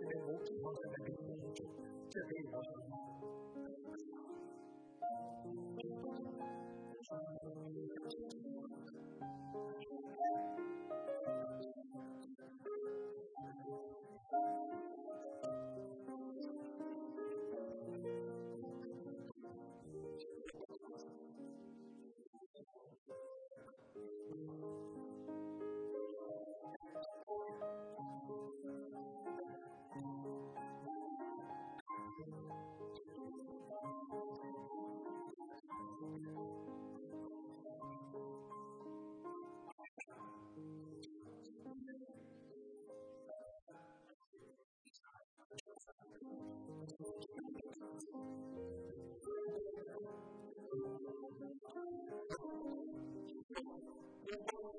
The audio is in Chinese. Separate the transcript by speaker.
Speaker 1: 你唔好健康上边做，即系比如讲。Thank you.